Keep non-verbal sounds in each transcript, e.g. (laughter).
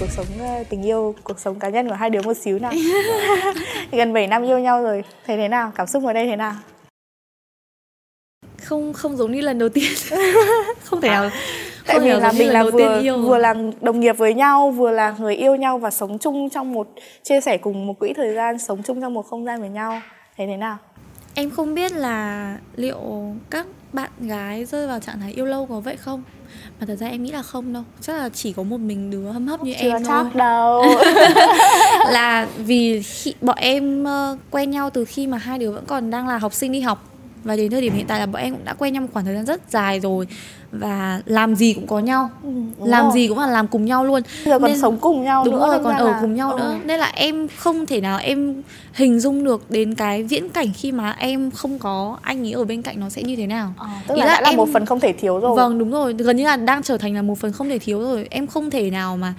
cuộc sống ờ, tình yêu cuộc sống cá nhân của hai đứa một xíu nào. (laughs) (laughs) Gần 7 năm yêu nhau rồi thấy thế nào? Cảm xúc ở đây thế nào? Không không giống như lần đầu tiên. (laughs) Không thể nào tại vì là mình là vừa vừa là đồng nghiệp với nhau vừa là người yêu nhau và sống chung trong một chia sẻ cùng một quỹ thời gian sống chung trong một không gian với nhau. Thấy thế nào? Em không biết là liệu các bạn gái rơi vào trạng thái yêu lâu có vậy không mà thật ra em nghĩ là không đâu. Chắc là chỉ có một mình đứa hâm hấp như Chưa em chắc thôi. đâu. (laughs) Là vì khi, bọn em uh, quen nhau từ khi mà hai đứa vẫn còn đang là học sinh đi học. Và đến thời điểm hiện tại là bọn em cũng đã quen nhau một khoảng thời gian rất dài rồi và làm gì cũng có nhau Ừ, làm rồi. gì cũng là làm cùng nhau luôn bây giờ còn Nên- sống cùng nhau đúng nữa rồi còn ở là- cùng nhau ừ. nữa nên là em không thể nào em hình dung được đến cái viễn cảnh khi mà em không có anh ấy ở bên cạnh nó sẽ như thế nào Ờ, tức Ý là, là đã là em- một phần không thể thiếu rồi Vâng đúng rồi, gần như là đang trở thành là một phần không thể thiếu rồi. Em không thể nào mà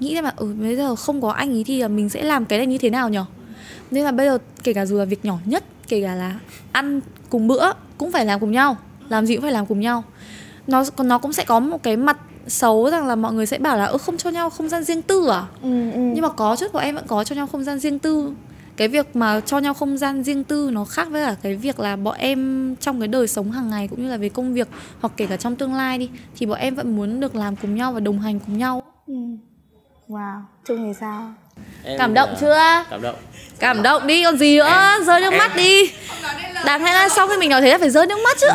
nghĩ ra mà ừ bây giờ không có anh ấy thì là mình sẽ làm cái này như thế nào nhở Nên là bây giờ kể cả dù là việc nhỏ nhất, kể cả là ăn cùng bữa cũng phải làm cùng nhau, làm gì cũng phải làm cùng nhau. Nó còn nó cũng sẽ có một cái mặt xấu rằng là mọi người sẽ bảo là ơ không cho nhau không gian riêng tư à? ừ, ừ. Nhưng mà có chút bọn em vẫn có cho nhau không gian riêng tư. Cái việc mà cho nhau không gian riêng tư nó khác với cả cái việc là bọn em trong cái đời sống hàng ngày cũng như là về công việc hoặc kể cả trong tương lai đi thì bọn em vẫn muốn được làm cùng nhau và đồng hành cùng nhau. Ừ. wow chung thì sao? Em cảm động là- chưa? cảm động. Cảm động đi còn gì nữa? Rơi nước mắt đi. Đáng lẽ là sau khi mình nói thế là phải rơi nước mắt chứ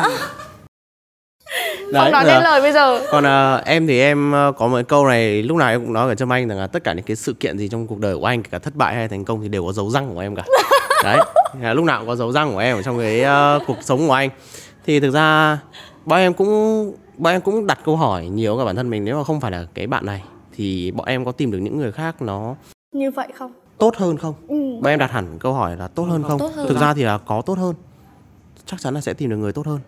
không nói nên lời bây giờ. còn à, em thì em à, có một câu này lúc nào em cũng nói với Trâm Anh rằng là tất cả những cái sự kiện gì trong cuộc đời của anh kể cả thất bại hay thành công thì đều có dấu răng của em cả. (laughs) Đấy là lúc nào cũng có dấu răng của em ở trong cái à, cuộc sống của anh. Thì thực ra bọn em cũng bọn em cũng đặt câu hỏi nhiều cả bản thân mình nếu mà không phải là cái bạn này thì bọn em có tìm được những người khác nó như vậy không? tốt hơn không? Ừ. bọn em đặt hẳn câu hỏi là tốt hơn Có không? tốt hơn thực không? ra thì là có tốt hơn. Chắc chắn là sẽ tìm được người tốt hơn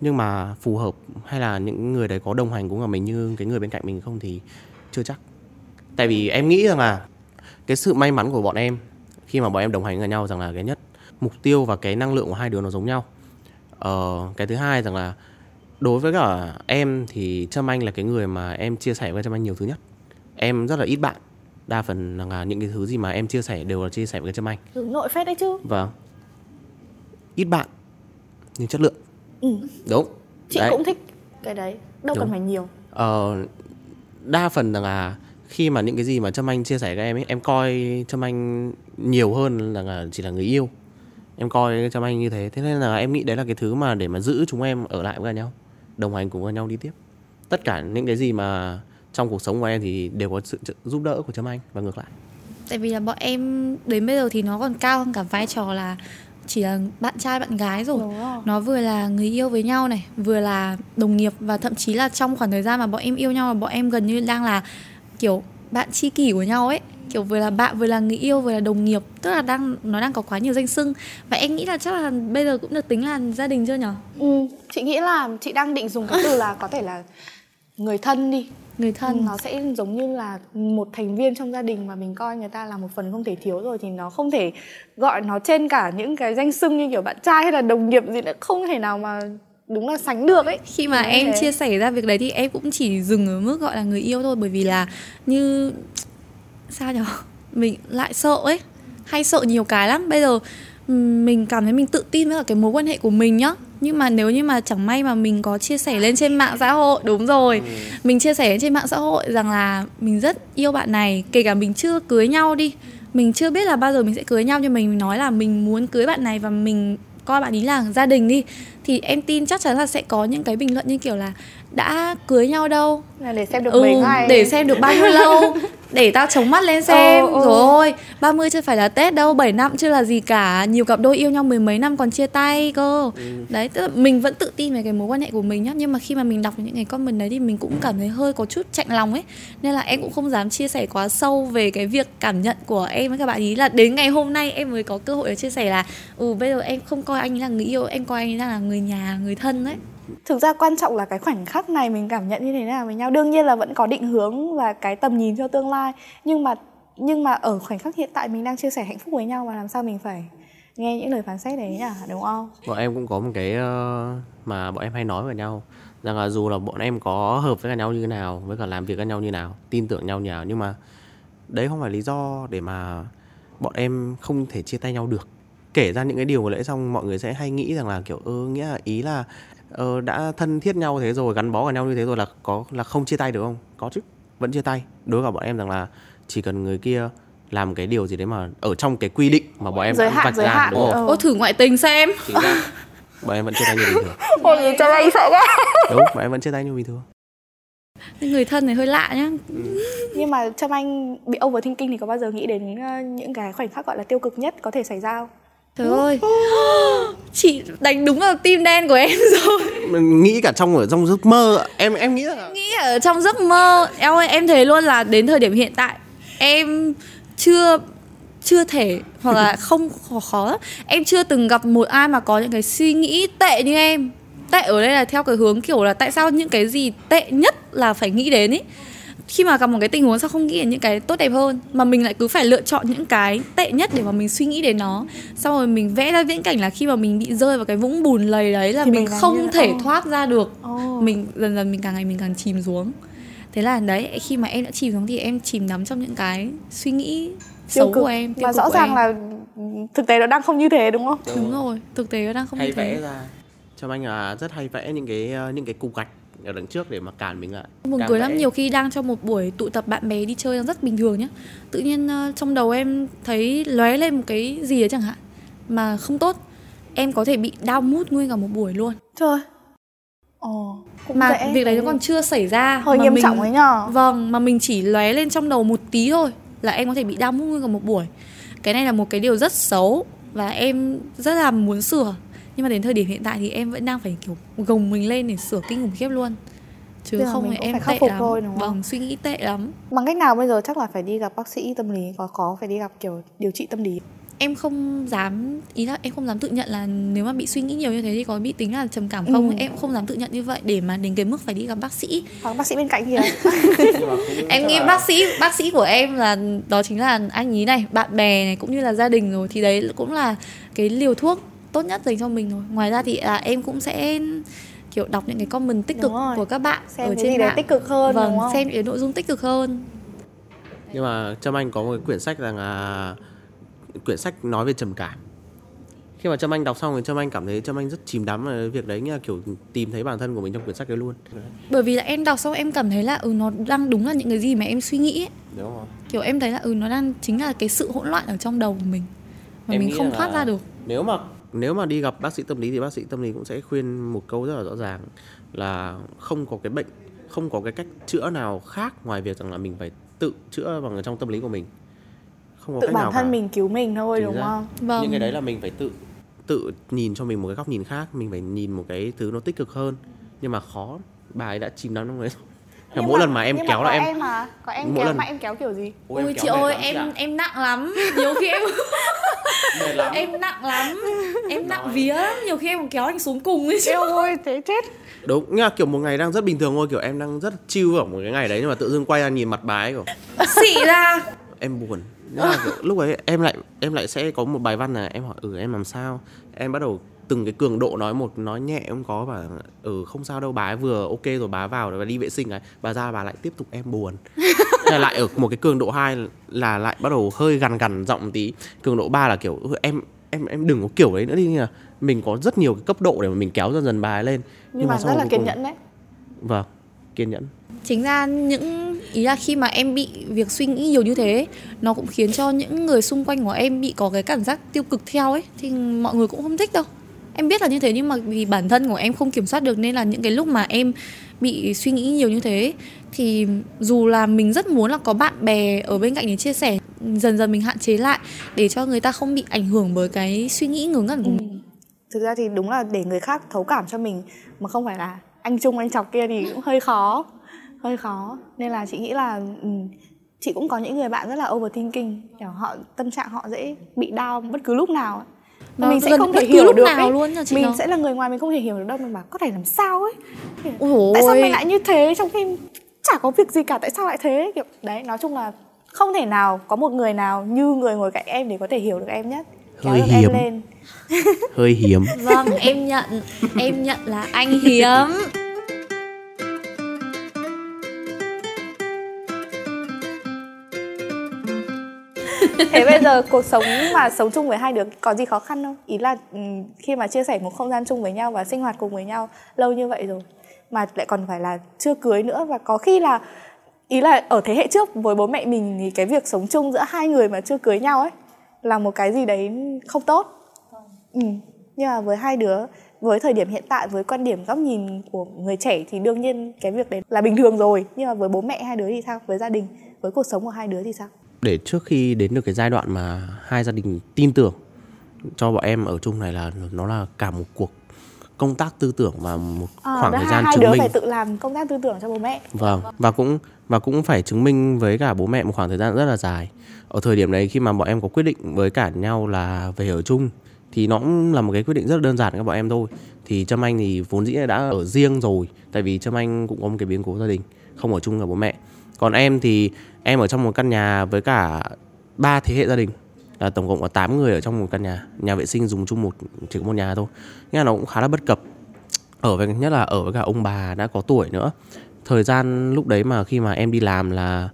nhưng mà phù hợp hay là những người đấy có đồng hành cùng กับ mình như cái người bên cạnh mình không thì chưa chắc. Tại vì em nghĩ rằng là cái sự may mắn của bọn em khi mà bọn em đồng hành với nhau rằng là cái nhất mục tiêu và cái năng lượng của hai đứa nó giống nhau. Ờ, cái thứ hai rằng là đối với cả em thì trâm anh là cái người mà em chia sẻ với trâm anh nhiều thứ nhất. Em rất là ít bạn. Đa phần là những cái thứ gì mà em chia sẻ đều là chia sẻ với trâm anh. Hướng nội phết đấy chứ. Vâng. Ít bạn nhưng chất lượng ừ. đúng chị Đấy. cũng thích cái đấy đâu Đúng. cần phải nhiều Ờ, đa phần rằng là khi mà những cái gì mà Trâm Anh chia sẻ với em ấy, em coi Trâm Anh nhiều hơn là, là chỉ là người yêu. Em coi Trâm Anh như thế, thế nên là em nghĩ đấy là cái thứ mà để mà giữ chúng em ở lại với nhau, đồng hành cùng với nhau đi tiếp. Tất cả những cái gì mà trong cuộc sống của em thì đều có sự trợ- giúp đỡ của Trâm Anh và ngược lại. tại vì là bọn em đến bây giờ thì nó còn cao hơn cả vai trò là chỉ là bạn trai bạn gái rồi rồi. nó vừa là người yêu với nhau này vừa là đồng nghiệp và thậm chí là trong khoảng thời gian mà bọn em yêu nhau là bọn em gần như đang là kiểu bạn tri kỷ của nhau ấy kiểu vừa là bạn vừa là người yêu vừa là đồng nghiệp tức là đang nó đang có quá nhiều danh xưng và em nghĩ là chắc là bây giờ cũng được tính là gia đình chưa nhở ừ. chị nghĩ là chị đang định dùng cái từ là có thể là người thân đi. Người thân. Nó sẽ giống như là một thành viên trong gia đình mà mình coi người ta là một phần không thể thiếu rồi thì nó không thể gọi nó trên cả những cái danh xưng như kiểu bạn trai hay là đồng nghiệp gì nữa. Không thể nào mà đúng là sánh được ấy. Khi mà Đúng em thế. chia sẻ ra việc đấy thì em cũng chỉ dừng ở mức gọi là người yêu thôi bởi vì là như sao nhở? Mình lại sợ ấy. Hay sợ nhiều cái lắm. Bây giờ mình cảm thấy mình tự tin với cả cái mối quan hệ của mình nhá nhưng mà nếu như mà chẳng may mà mình có chia sẻ lên trên mạng xã hội đúng rồi. Mình chia sẻ lên trên mạng xã hội rằng là mình rất yêu bạn này kể cả mình chưa cưới nhau đi. Mình chưa biết là bao giờ mình sẽ cưới nhau nhưng mình nói là mình muốn cưới bạn này và mình coi bạn ấy là gia đình đi. Thì em tin chắc chắn là sẽ có những cái bình luận như kiểu là đã cưới nhau đâu? Là để xem được ừ, mấy ngày. để xem được bao nhiêu lâu (laughs) để tao chống mắt lên xem. Ừ, ừ. rồi 30 chưa phải là Tết đâu 7 năm chưa là gì cả. Nhiều cặp đôi yêu nhau mười mấy năm còn chia tay cơ. Đấy tức là mình vẫn tự tin về cái mối quan hệ của mình nhá. Nhưng mà khi mà mình đọc những cái comment đấy thì mình cũng cảm thấy hơi có chút chạnh lòng ấy. Nên là em cũng không dám chia sẻ quá sâu về cái việc cảm nhận của em với các bạn. Ý là đến ngày hôm nay em mới có cơ hội để chia sẻ là ừ bây giờ em không coi anh ấy là người yêu em coi anh ấy là người nhà người thân đấy thực ra quan trọng là cái khoảnh khắc này mình cảm nhận như thế nào với nhau. Đương nhiên là vẫn có định hướng và cái tầm nhìn cho tương lai nhưng mà nhưng mà ở khoảnh khắc hiện tại mình đang chia sẻ hạnh phúc với nhau mà làm sao mình phải nghe những lời phán xét đấy nhỉ đúng không? Bọn em cũng có một cái ờ, mà bọn em hay nói với nhau rằng là dù là bọn em có hợp với cả nhau như thế nào, với cả làm việc với nhau như nào, tin tưởng nhau như nào nhưng mà đấy không phải lý do để mà bọn em không thể chia tay nhau được. Kể ra những cái điều vừa xong mọi người sẽ hay nghĩ rằng là kiểu ơ nghĩa là ý là ờ, đã thân thiết nhau thế rồi gắn bó với nhau như thế rồi là có là không chia tay được không? Có chứ vẫn chia tay. Đối với cả bọn em rằng là chỉ cần người kia làm cái điều gì đấy mà ở trong cái quy định mà bọn em Giới hạn, vạch giới ra hạn. đúng không? Ờ. Ô thử ngoại tình xem. Bọn em vẫn chia tay như bình thường. (laughs) Ôi gì cho anh sợ quá. Đúng bọn em vẫn chia tay như bình thường. Người thân này hơi lạ nhá. Nhưng mà Trâm Anh bị overthinking thì có bao giờ nghĩ đến ờ, những cái khoảnh khắc gọi là tiêu cực nhất có thể xảy ra không? Trời ơi. (gasps) Chị đánh đúng vào tim đen của em (laughs) rồi. Mình nghĩ cả trong ở trong giấc mơ em em nghĩ là Nghĩ ở trong giấc mơ. Em ơi em thấy luôn là đến thời điểm hiện tại Em chưa chưa thể hoặc là không khó, khó. Em chưa từng gặp một ai mà có những cái suy nghĩ tệ như em. Tệ ở đây là theo cái hướng kiểu là tại sao những cái gì tệ nhất là phải nghĩ đến ý khi mà gặp một cái tình huống sao không nghĩ đến những cái tốt đẹp hơn mà mình lại cứ phải lựa chọn những cái tệ nhất để mà mình suy nghĩ đến nó xong rồi mình vẽ ra viễn cảnh là khi mà mình bị rơi vào cái vũng bùn lầy đấy là Thì mình mình không như- thể Ồ. thoát ra được Ồ. mình dần dần mình càng ngày mình càng chìm xuống thế là đấy khi mà em đã chìm xuống thì em chìm đắm trong những cái suy nghĩ xấu của em tiêu Mà rõ ràng em. là thực tế nó đang không như thế đúng không? đúng rồi thực tế nó đang không hay như thế vẽ ra cho anh là rất hay vẽ những cái ờ, những cái cục gạch ở đằng trước để mà cản mình lại. Buồn cười lắm nhiều khi đang trong một buổi tụ tập bạn bè đi chơi đang rất bình thường nhá. Tự nhiên ờ, trong đầu em thấy lóe lên một cái gì đấy chẳng hạn mà không tốt. Em có thể bị đau mút nguyên cả một buổi luôn. Trời. Ồ, cũng mà dễ. việc đấy nó còn chưa xảy ra hơi mà nghiêm mình- trọng ấy nhờ. Vâng, mà mình chỉ lóe lên trong đầu một tí thôi là em có thể bị đau mút nguyên cả một buổi. Cái này là một cái điều rất xấu và em rất là muốn sửa. Nhưng mà đến thời điểm hiện tại thì em vẫn đang phải kiểu gồng mình lên để sửa kinh khủng khiếp luôn. Chứ là không thì em khắc tệ phục lắm. thôi, đúng không? Vâng, suy nghĩ tệ lắm. Bằng cách nào bây giờ chắc là phải đi gặp bác sĩ tâm lý Có có phải đi gặp kiểu điều trị tâm lý Em không dám ý là em không dám tự nhận là nếu mà bị suy nghĩ nhiều như thế thì có bị tính là trầm cảm không? Ừ. Em không dám tự nhận như vậy để mà đến cái mức phải đi gặp bác sĩ. Hoặc bác sĩ bên cạnh kìa (laughs) em nghĩ bác sĩ bác sĩ của em là đó chính là anh ý này bạn bè này cũng như là gia đình rồi thì đấy cũng là cái liều thuốc tốt nhất dành cho mình rồi. Ngoài ra thì là em cũng sẽ kiểu đọc những cái comment tích cực rồi. của các bạn Xem ở cái trên mạng. tích cực hơn vâng đúng không? xem những cái nội dung tích cực hơn. Nhưng mà trâm anh có một cái quyển sách rằng là quyển sách nói về trầm cảm. Khi mà trâm anh đọc xong thì trâm anh cảm thấy trâm anh rất chìm đắm vào cái việc đấy như là kiểu tìm thấy bản thân của mình trong quyển sách đấy luôn. Bởi vì là em đọc xong em cảm thấy là ừ nó đang đúng là những cái gì mà em suy nghĩ ấy. đúng không kiểu em thấy là ừ nó đang chính là cái sự hỗn loạn ở trong đầu của mình mà Em mình không thoát ra được. nếu mà nếu mà đi gặp bác sĩ tâm lý thì bác sĩ tâm lý cũng sẽ khuyên một câu rất là rõ ràng là không có cái bệnh không có cái cách chữa nào khác ngoài việc rằng là mình phải tự chữa bằng ở trong tâm lý của mình. Không có Tự cách bản nào thân cả. mình cứu mình thôi Chính đúng xác. không? vâng. Những cái đấy là mình phải tự tự nhìn cho mình một cái góc nhìn khác mình phải nhìn một cái thứ nó tích cực hơn. Nhưng mà khó bà ấy đã chìm đắm trong đấy rồi. (laughs) Nhưng mỗi lần mà em kéo mà là em em mà có em Mỗi kéo lần- mà em kéo kiểu gì? Ôi chị ơi em em nặng lắm. Nhiều khi em (laughs) em nặng lắm. Em nặng vía lắm. Nhiều khi em còn kéo anh xuống cùng ấy chứ. Eo ơi thế chết. Đúng nhưng mà kiểu một ngày đang rất bình thường thôi kiểu em đang rất chill ở một cái ngày đấy nhưng mà tự dưng quay ra nhìn mặt bà ấy kiểu. Xị ra. Em buồn. Nhưng mà kiểu, lúc ấy em lại em lại sẽ có một bài văn là em hỏi ừ em làm sao? Em bắt đầu từng cái cường độ nói một nói nhẹ không có và ừ không sao đâu bà ấy vừa ok rồi bà ấy vào và đi vệ sinh. Ấy bà ra bà lại tiếp tục em buồn là lại ở một cái cường độ 2 là lại bắt đầu hơi gằn gằn giọng tí. Cường độ 3 là kiểu "Ừ, em em em đừng có kiểu đấy nữa đi là mình có rất nhiều cái cấp độ để mà mình kéo dần dần bà ấy lên. Nhưng, mà sau rất là kiên cùng- nhẫn đấy. Vâng kiên nhẫn. Chính ra những ý là khi mà em bị việc suy nghĩ nhiều như thế nó cũng khiến cho những người xung quanh của em bị có cái cảm giác tiêu cực theo ấy thì mọi người cũng không thích đâu. Em biết là như thế nhưng mà vì bản thân của em không kiểm soát được nên là những cái lúc mà em bị suy nghĩ nhiều như thế thì dù là mình rất muốn là có bạn bè ở bên cạnh để chia sẻ dần dần mình hạn chế lại để cho người ta không bị ảnh hưởng bởi cái suy nghĩ ngớ ngẩn của Ừ. mình Thực ra thì đúng là để người khác thấu cảm cho mình Mà không phải là anh Trung anh chọc kia thì cũng hơi khó Hơi khó Nên là chị nghĩ là ừ, Chị cũng có những người bạn rất là overthinking kiểu họ Tâm trạng họ dễ bị down bất cứ lúc nào ấy. Mà Nó mình sẽ không thể hiểu được nào ấy. luôn nha chị Mình nó. sẽ là người ngoài mình không thể hiểu được đâu Mình bảo có thể làm sao ấy Ôi Tại sao ôi. mày lại như thế trong khi chả có việc gì cả Tại sao lại thế? Kiểu Đấy nói chung là không thể nào có một người nào như người ngồi cạnh em để có thể hiểu được em nhất. Kéo Hơi hiếm. em lên. (laughs) Hơi hiếm. Vâng, em nhận Em nhận là anh hiếm. Thế bây giờ cuộc sống mà sống chung với hai đứa có gì khó khăn không? Ý là ừ, khi mà chia sẻ một không gian chung với nhau và sinh hoạt cùng với nhau lâu như vậy rồi mà lại còn phải là chưa cưới nữa. Và có khi là, ý là ở thế hệ trước với bố mẹ mình thì cái việc sống chung giữa hai người mà chưa cưới nhau ấy là một cái gì đấy không tốt. Ừ. nhưng mà với hai đứa, với thời điểm hiện tại, với quan điểm góc nhìn của người trẻ thì đương nhiên cái việc đấy là bình thường rồi. Nhưng mà với bố mẹ hai đứa thì sao? Với gia đình, với cuộc sống của hai đứa thì sao? Để trước khi đến được cái giai đoạn mà hai gia đình tin tưởng cho bọn em ở chung này là nó là cả một cuộc công tác tư tưởng và một à, khoảng thời gian hai chứng đứa minh. phải tự làm công tác tư tưởng cho bố mẹ. Vâng và cũng và cũng phải chứng minh với cả bố mẹ một khoảng thời gian rất là dài. Ở thời điểm đấy khi mà bọn em có quyết định với cả nhau là về ở chung thì nó cũng là một cái quyết định rất đơn giản các bọn em thôi. Thì trâm anh thì vốn dĩ đã ở riêng rồi tại vì trâm anh cũng có một cái biến cố gia đình không ở chung với bố mẹ. Còn em thì em ở trong một căn nhà với cả ba thế hệ gia đình là tổng cộng có 8 người ở trong một căn nhà. Nhà vệ sinh dùng chung một, chỉ có một nhà thôi. Nghe nó cũng khá là bất cập. Ở với, nhất là ở với cả ông bà đã có tuổi nữa. Thời gian lúc đấy mà khi mà em đi làm là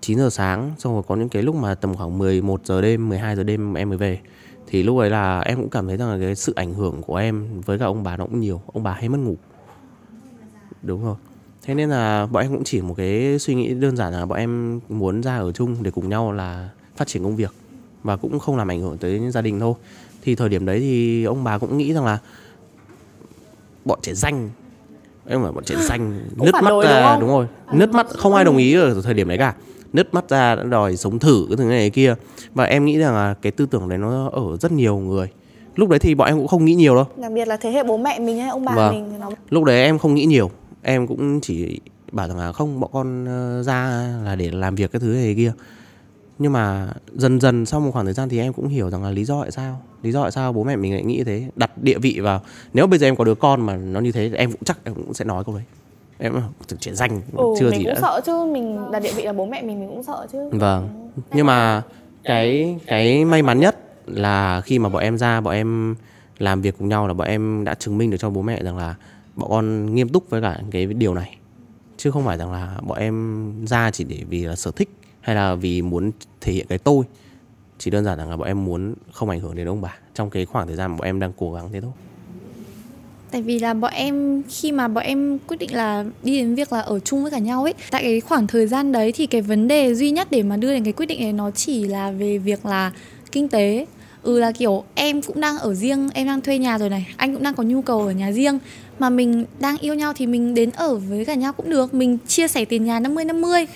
9 giờ sáng, xong rồi có những cái lúc mà tầm khoảng 11 giờ đêm 12 giờ đêm em mới về. Thì lúc ấy là em cũng cảm thấy rằng là cái sự ảnh hưởng của em với cả ông bà nó cũng nhiều. Ông bà hay mất ngủ. Đúng rồi. Thế nên là bọn em cũng chỉ một cái suy nghĩ đơn giản là bọn em muốn ra ở chung để cùng nhau là phát triển công việc và cũng không làm ảnh hưởng tới gia đình thôi. Thì thời điểm đấy thì ông bà cũng nghĩ rằng là bọn trẻ danh em bảo bọn trẻ (gasps) danh nứt mắt ra đúng, đúng rồi nứt mắt không ai đồng ý ở thời điểm đấy cả. Nứt mắt ra đã đòi sống thử cái thứ này kia. Và em nghĩ rằng là cái tư tưởng đấy nó ở rất nhiều người. Lúc đấy thì bọn em cũng không nghĩ nhiều đâu. Đặc biệt là thế hệ bố mẹ mình hay ông bà vâng. mình nó... lúc đấy em không nghĩ nhiều. Em cũng chỉ bảo rằng là không bọn con ờ, ra là để làm việc cái thứ này kia nhưng mà dần dần sau một khoảng thời gian thì em cũng hiểu rằng là lý do tại sao. Lý do tại sao bố mẹ mình lại nghĩ thế đặt địa vị vào. Nếu bây giờ em có đứa con mà nó như thế em cũng chắc em cũng sẽ nói câu đấy. Em thực chuyện danh ừ, chưa mình gì cũng đã. sợ chứ mình đặt địa vị là bố mẹ mình mình cũng sợ chứ. Vâng. Nhưng mà cái cái may mắn nhất là khi mà bọn em ra bọn em làm việc cùng nhau là bọn em đã chứng minh được cho bố mẹ rằng là bọn con nghiêm túc với cả cái điều này. Chứ không phải rằng là bọn em ra chỉ để vì là sở thích hay là vì muốn thể hiện cái tôi, chỉ đơn giản là bọn em muốn không ảnh hưởng đến ông bà. Trong cái khoảng thời gian mà bọn em đang cố gắng thế thôi. Tại vì là bọn em, khi mà bọn em quyết định là đi đến việc là ở chung với cả nhau ấy, tại cái khoảng thời gian đấy thì cái vấn đề duy nhất để mà đưa đến cái quyết định này nó chỉ là về việc là kinh tế. Ừ là kiểu em cũng đang ở riêng, em đang thuê nhà rồi này, anh cũng đang có nhu cầu ở nhà riêng. Mà mình đang yêu nhau thì mình đến ở với cả nhau cũng được. Mình chia sẻ tiền nhà 50 50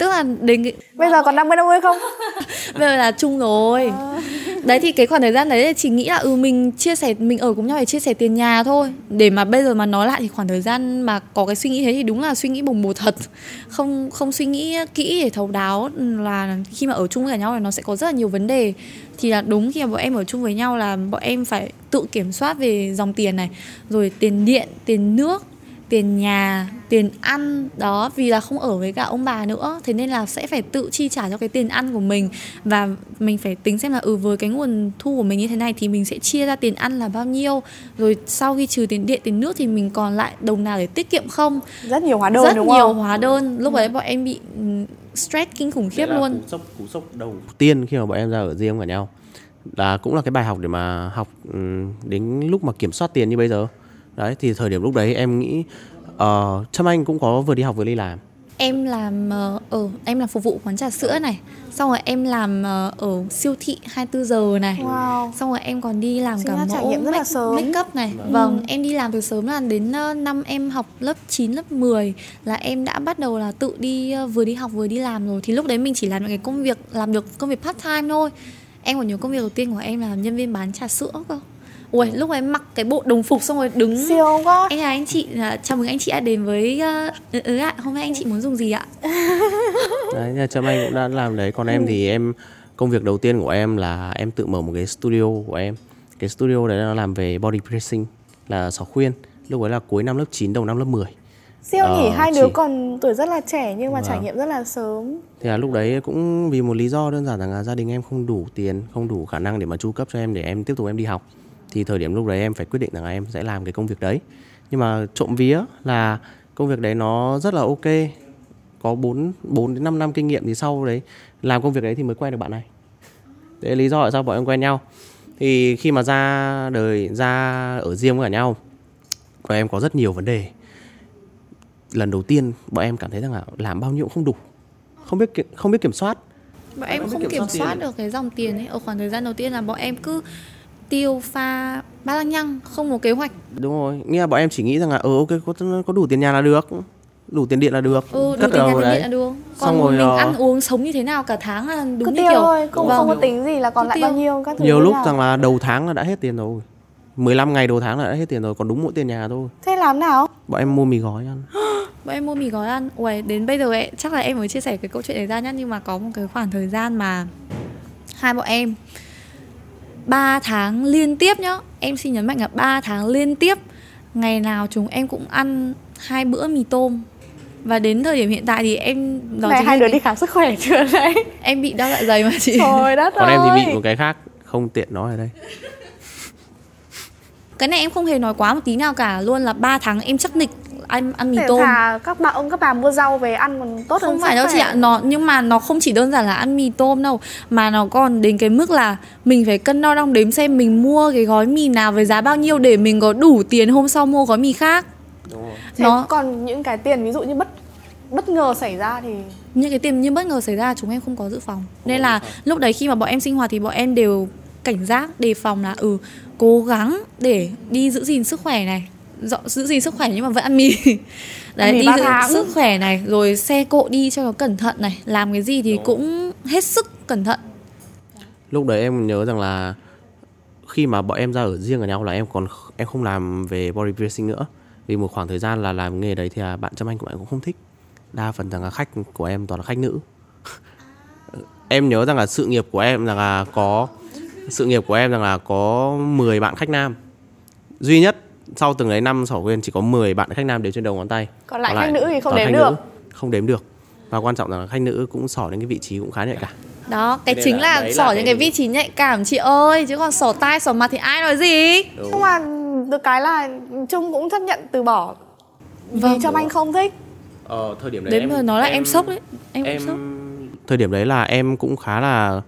tức là đến bây giờ còn 50 50 không? (laughs) Bây giờ là chung rồi. À. đấy thì cái khoảng thời gian đấy chỉ nghĩ là ừ mình chia sẻ mình ở cùng nhau để chia sẻ tiền nhà thôi. Để mà bây giờ mà nói lại thì khoảng thời gian mà có cái suy nghĩ thế thì đúng là suy nghĩ bồng bột thật. Không không suy nghĩ kỹ để thấu đáo là khi mà ở chung với nhau thì nó sẽ có rất là nhiều vấn đề. Thì là đúng khi mà bọn em ở chung với nhau là bọn em phải tự kiểm soát về dòng tiền này rồi tiền điện tiền nước tiền nhà tiền ăn đó vì là không ở với cả ông bà nữa. Thế nên là sẽ phải tự chi trả cho cái tiền ăn của mình. Và mình phải tính xem là ừ với cái nguồn thu của mình như thế này thì mình sẽ chia ra tiền ăn là bao nhiêu. Rồi sau khi trừ tiền điện tiền nước thì mình còn lại đồng nào để tiết kiệm không? Rất nhiều hóa đơn rất đúng nhiều không? hóa đơn. Lúc đấy bọn em bị ừ, stress kinh khủng khiếp luôn. cú sốc cú sốc đầu tiên khi mà bọn em ra ở riêng với nhau. Là cũng là cái bài học để mà học ừ, đến lúc mà kiểm soát tiền như bây giờ đấy thì thời điểm lúc đấy em nghĩ uh, Trâm Anh cũng có vừa đi học vừa đi làm. Em làm ở uh, ừ, em làm phục vụ quán trà sữa này. Xong rồi em làm uh, ở siêu thị 24 giờ này. Wow. xong rồi em còn đi làm Xin cả mẫu make, make, make up này. Vâng. vâng em đi làm từ sớm là đến uh, năm em học lớp 9, lớp 10 là em đã bắt đầu là tự đi uh, vừa đi học vừa đi làm rồi. Thì lúc đấy mình chỉ làm những cái công việc làm được công việc part time thôi. Em còn nhớ công việc đầu tiên của em là nhân viên bán trà sữa cơ Ui, lúc em mặc cái bộ đồng phục xong rồi đứng Siêu quá Anh là anh chị, chào mừng anh chị đã đến với uh, ừ, ừ ạ, hôm nay anh chị muốn dùng gì ạ? (laughs) đấy, nhà Trâm Anh cũng đã làm đấy. Còn em thì em, công việc đầu tiên của em là em tự mở một cái studio của em. Cái studio đấy nó làm về body piercing là xỏ khuyên. Lúc ấy là cuối năm lớp 9, đầu năm lớp 10 Siêu nhỉ, ờ, hai đứa còn tuổi rất là trẻ nhưng mà vâng. trải nghiệm rất là sớm. Thì là lúc đấy cũng vì một lý do đơn giản là gia đình em không đủ tiền, không đủ khả năng để mà chu cấp cho em để em tiếp tục em đi học thì thời điểm lúc đấy em phải quyết định rằng là em sẽ làm cái công việc đấy. Nhưng mà trộm vía là công việc đấy nó rất là ok. Có 4 4 đến 5 năm kinh nghiệm thì sau đấy làm công việc đấy thì mới quen được bạn này. Đấy là lý do tại sao bọn em quen nhau. Thì khi mà ra đời ra ở riêng với cả nhau bọn em có rất nhiều vấn đề. Lần đầu tiên bọn em cảm thấy rằng là làm bao nhiêu cũng không đủ. Không biết không biết kiểm soát. Bọn em không kiểm kiểm soát soát tiền. được cái dòng tiền ấy. Ở khoảng thời gian đầu tiên là bọn em cứ tiêu pha ba lăng nhăng không có kế hoạch. Đúng rồi nghĩa là bọn em chỉ nghĩ rằng là ờ ok có, có đủ tiền nhà là được đủ tiền điện là được. Ừ đủ cất tiền nhà tiền đấy. điện là được. Xong còn rồi, mình ờ, ăn uống sống như thế nào cả tháng là đúng cứ như tiêu kiểu thôi không vâng. không có tính gì là còn Cứ lại tiêu. bao nhiêu các thứ nhiều lúc nào. rằng là đầu tháng là đã hết tiền rồi. 15 ngày đầu tháng là đã hết tiền rồi còn đúng mỗi tiền nhà thôi. Thế làm nào? Bọn em mua mì gói ăn. (gasps) Bọn em mua mì gói ăn. Uầy, đến bây giờ ấy, chắc là em mới chia sẻ cái câu chuyện này ra nhá nhưng mà có một cái khoảng thời gian mà hai bọn em 3 tháng liên tiếp nhá. Em xin nhấn mạnh là 3 tháng liên tiếp. Ngày nào chúng em cũng ăn hai bữa mì tôm. Và đến thời điểm hiện tại thì em đó này hai đứa cái- đi khám sức khỏe chưa đấy? Em bị đau dạ dày mà chị. Trời đất còn em thì ơi. bị một cái khác không tiện nói ở đây. Cái này em không hề nói quá một tí nào cả. Luôn là 3 tháng em chắc nịch ăn ăn mì tôm. thà các bạn ông các bà mua rau về ăn còn tốt hơn không phải sức đâu chị ạ nó nhưng mà nó không chỉ đơn giản là ăn mì tôm đâu mà nó còn đến cái mức là mình phải cân đo đong đếm xem mình mua cái gói mì nào với giá bao nhiêu để mình có đủ tiền hôm sau mua gói mì khác. Thế nó còn những cái tiền ví dụ như bất bất ngờ xảy ra thì những cái tiền như bất ngờ xảy ra chúng em không có dự phòng. Nên là lúc đấy khi mà bọn em sinh hoạt thì bọn em đều cảnh giác đề phòng là ừ cố gắng để đi giữ gìn sức khỏe này Dọ, giữ gìn sức khỏe nhưng mà vẫn ăn mì. (laughs) Đấy mì đi giữ tháng. sức khỏe này rồi xe cộ đi cho nó cẩn thận này làm cái gì thì cũng hết sức cẩn thận. Lúc đấy em nhớ rằng là khi mà bọn em ra ở riêng ở nhau là em còn em không làm về body piercing nữa vì một khoảng thời gian là làm nghề đấy thì là bạn chăm anh của bạn cũng không thích. Đa phần rằng là khách của em toàn là khách nữ. (laughs) Em nhớ rằng là sự nghiệp của em rằng là có sự nghiệp của em rằng là có 10 bạn khách nam. Duy nhất sau từng ấy năm sổ quên chỉ có 10 bạn khách nam đều trên đầu ngón tay. Còn lại khách nữ thì không đếm được. nữ, không đếm được. Và quan trọng là khách nữ cũng sỏ đến cái vị trí cũng khá nhạy cảm. Đó cái Nên chính là là, sỏ là những cái- cái vị trí nhạy cảm chị ơi chứ còn sỏ tai sỏ mặt thì ai nói gì? Nhưng mà được cái là Trung cũng chấp nhận từ bỏ. Vì Vâng. Trâm Anh không thích. Ờ, thời điểm đấy đến em, giờ nói là em, sốc đấy. Em, em cũng sốc. Thời điểm đấy là em cũng khá là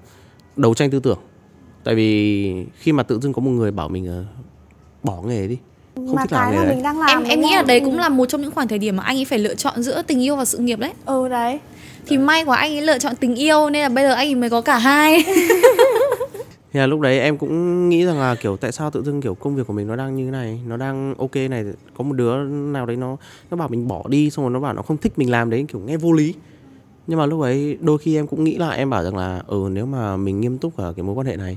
đấu tranh tư tưởng. Tại vì khi mà tự dưng có một người bảo mình ờ, bỏ nghề đi không mà thích làm cái nghề mà đấy. mình đang làm em em nghĩ là đấy Ừ. cũng là một trong những khoảng thời điểm mà anh ấy phải lựa chọn giữa tình yêu và sự nghiệp đấy. Ừ đấy. Thì may quá anh ấy lựa chọn tình yêu nên là bây giờ anh ấy mới có cả hai. (laughs) Thì là lúc đấy em cũng nghĩ rằng là kiểu tại sao tự dưng kiểu công việc của mình nó đang như thế này nó đang ok này có một đứa nào đấy nó nó bảo mình bỏ đi xong rồi nó bảo nó không thích mình làm đấy kiểu nghe vô lý. Nhưng mà lúc ấy đôi khi em cũng nghĩ là em bảo rằng là ừ nếu mà mình nghiêm túc ở cái mối quan hệ này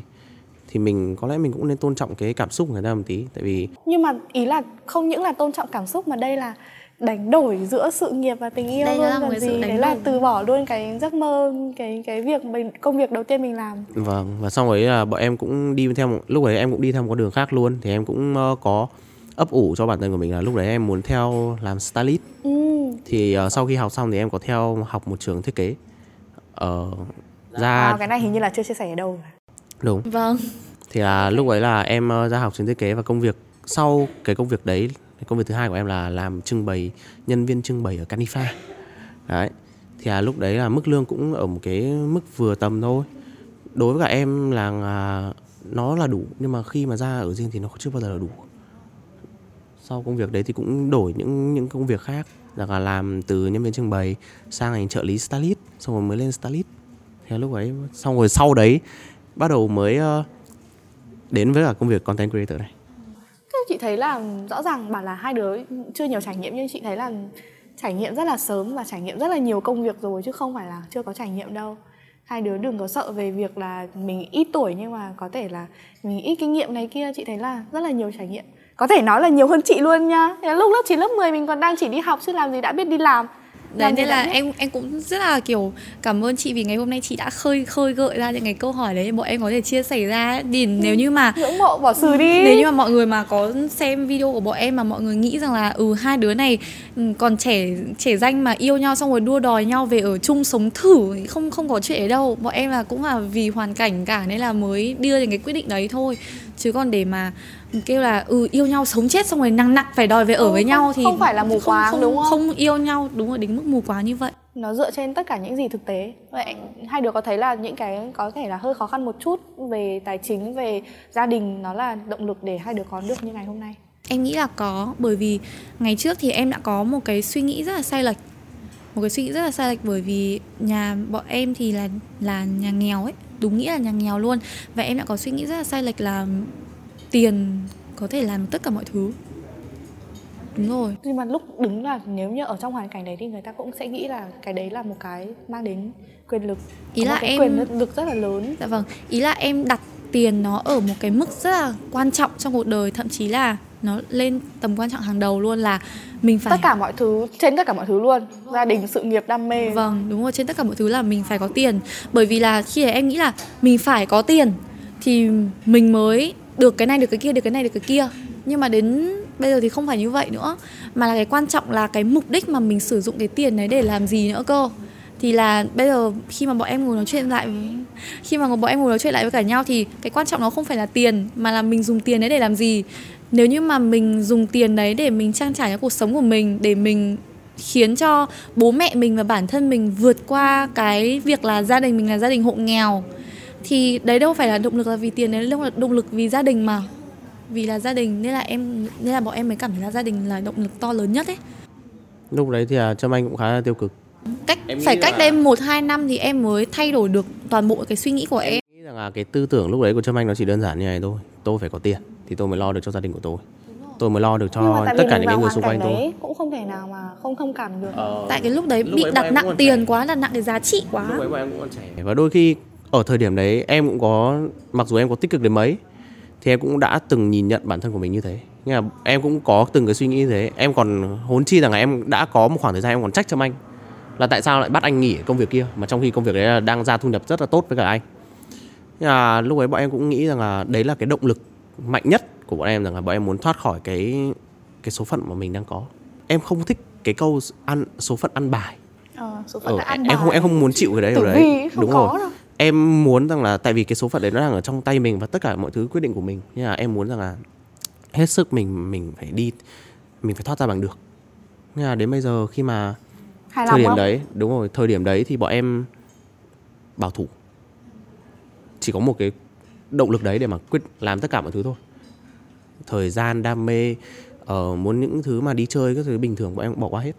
thì mình có lẽ mình cũng nên tôn trọng cái cảm xúc của người ta một tí tại vì nhưng mà ý là không những là tôn trọng cảm xúc mà đây là đánh đổi giữa sự nghiệp và tình yêu Đây luôn là một còn gì đấy là từ bỏ luôn cái giấc mơ cái cái việc mình công việc đầu tiên mình làm. Vâng và xong ấy là bọn em cũng đi theo một, lúc đấy em cũng đi theo một con đường khác luôn thì em cũng ờ, có ấp ủ cho bản thân của mình là lúc đấy em muốn theo làm stylist. Ừ. thì ờ, sau khi học xong thì em có theo học một trường thiết kế. Ờ, ra à, cái này hình như là chưa chia sẻ ở đâu đúng. Vâng. Thì là lúc ấy là em ờ, ra học trường thiết kế và công việc sau cái công việc đấy công việc thứ hai của em là làm trưng bày nhân viên trưng bày ở Canifa đấy. Thì là lúc đấy là mức lương cũng ở một cái mức vừa tầm thôi. Đối với cả em là à, nó là đủ nhưng mà khi mà ra ở riêng thì nó chưa bao giờ là đủ. Sau công việc đấy thì cũng đổi những những công việc khác là làm từ nhân viên trưng bày sang thành trợ lý stylist xong rồi mới lên stylist thì lúc ấy xong rồi sau đấy bắt đầu mới ờ, đến với cả công việc content creator này Thế chị thấy là rõ ràng bảo là hai đứa chưa nhiều trải nghiệm nhưng chị thấy là trải nghiệm rất là sớm và trải nghiệm rất là nhiều công việc rồi chứ không phải là chưa có trải nghiệm đâu. Hai đứa đừng có sợ về việc là mình ít tuổi nhưng mà có thể là mình ít kinh nghiệm này kia, chị thấy là rất là nhiều trải nghiệm. Có thể nói là nhiều hơn chị luôn nha. Lúc lớp 9 lớp 10 mình còn đang chỉ đi học chứ làm gì đã biết đi làm đấy Làm gì nên là em em cũng rất là kiểu cảm ơn chị vì ngày hôm nay chị đã khơi khơi gợi ra những cái câu hỏi đấy bọn em có thể chia sẻ ra ấy. thì nếu như mà ngưỡng mộ bỏ xử đi. nếu như mà mọi người mà có xem video của bọn em mà mọi người nghĩ rằng là ừ hai đứa này ừ, còn trẻ trẻ danh mà yêu nhau xong rồi đua đòi nhau về ở chung sống thử không không có chuyện ấy đâu bọn em là cũng là vì hoàn cảnh cả nên là mới đưa đến cái quyết định đấy thôi chứ còn để mà kêu là ừ yêu nhau sống chết xong rồi nặng nặng phải đòi về ở Ừ, với không- nhau thì không phải là mù không- quáng, không, đúng không? không yêu nhau đúng rồi đến mức mù quáng như vậy. Nó dựa trên tất cả những gì thực tế. Vậy hai đứa có thấy là những cái có thể là hơi khó khăn một chút về tài chính về gia đình nó là động lực để hai đứa có được như ngày hôm nay? Em nghĩ là có bởi vì ngày trước thì em đã có một cái suy nghĩ rất là sai lệch. Một cái suy nghĩ rất là sai lệch bởi vì nhà bọn em thì là là nhà nghèo ấy đúng nghĩa là nhà nghèo luôn. Và em đã có suy nghĩ rất là sai lệch là tiền có thể làm tất cả mọi thứ. Đúng rồi. Nhưng mà lúc đứng là nếu như ở trong hoàn cảnh đấy thì người ta cũng sẽ nghĩ là cái đấy là một cái mang đến quyền lực ý có là một cái em quyền lực rất là lớn. Dạ vâng. Ý là em đặt tiền nó ở một cái mức rất là quan trọng trong cuộc đời thậm chí là nó lên tầm quan trọng hàng đầu luôn là mình phải tất cả mọi thứ trên tất cả mọi thứ luôn. Gia đình sự nghiệp đam mê. Vâng, đúng rồi, trên tất cả mọi thứ là mình phải có tiền. Bởi vì là khi em nghĩ là mình phải có tiền Thì mình mới được cái này, được cái kia, được cái này, được cái kia. Nhưng mà đến bây giờ thì không phải như vậy nữa. Mà là cái quan trọng là cái mục đích mà mình sử dụng cái tiền đấy để làm gì nữa cơ. Thì là bây giờ khi mà bọn em ngồi nói chuyện lại khi mà bọn em ngồi nói chuyện lại với cả nhau thì cái quan trọng nó không phải là tiền mà là mình dùng tiền đấy để làm gì nếu như mà mình dùng tiền đấy để mình trang trải cho cuộc sống của mình để mình khiến cho bố mẹ mình và bản thân mình vượt qua cái việc là gia đình mình là gia đình hộ nghèo thì đấy đâu phải là động lực là vì tiền đấy đâu là động lực vì gia đình mà. Vì là gia đình nên là em nên là bọn em mới cảm thấy là gia đình là động lực to lớn nhất ấy. Lúc đấy thì à, trâm anh cũng khá là tiêu cực. Cách Em phải cách là- đây một hai năm thì em mới thay đổi được toàn bộ cái suy nghĩ của em. nghĩ rằng là cái tư tưởng lúc đấy của trâm anh nó chỉ đơn giản như này thôi. Tôi phải có tiền thì tôi mới lo được cho gia đình của tôi. Tôi mới lo được mà cho tất cả những người xung quanh tôi. cũng không thể nào mà không thông cảm được. Ờ, tại cái lúc đấy Lúc bị ấy đặt nặng tiền trẻ. quá đặt nặng cái giá trị quá. Lúc đấy bọn em cũng còn trẻ. Và đôi khi ở thời điểm đấy em cũng có mặc dù em có tích cực đến mấy thì em cũng đã từng nhìn nhận bản thân của mình như thế. Nhưng mà em cũng có từng cái suy nghĩ như thế. Em còn hốn chi rằng là em đã có một khoảng thời gian em còn trách cho anh là tại sao lại bắt anh nghỉ công việc kia mà trong khi công việc đấy là đang ra thu nhập rất là tốt với cả anh. Nhưng mà lúc ấy bọn em cũng nghĩ rằng là đấy là cái động lực mạnh nhất của bọn em rằng là bọn em muốn thoát khỏi cái cái số phận mà mình đang có. Em không thích cái câu ăn số phận ăn bài. Ờ, số phận đã ăn em không bài. em không muốn chịu cái đấy Tử ở đấy không đúng rồi. đâu. em muốn rằng là tại vì cái số phận đấy nó đang ở trong tay mình và tất cả mọi thứ quyết định của mình. Nhưng mà em muốn rằng là hết sức mình mình phải đi mình phải thoát ra bằng được. Nhưng mà đến bây giờ khi mà hài thời điểm không? đấy đúng rồi thời điểm đấy thì bọn em bảo thủ. Chỉ có một cái động lực đấy để mà quyết làm tất cả mọi thứ thôi. Thời gian đam mê ờ, muốn những thứ mà đi chơi các thứ bình thường bọn em cũng bỏ qua hết.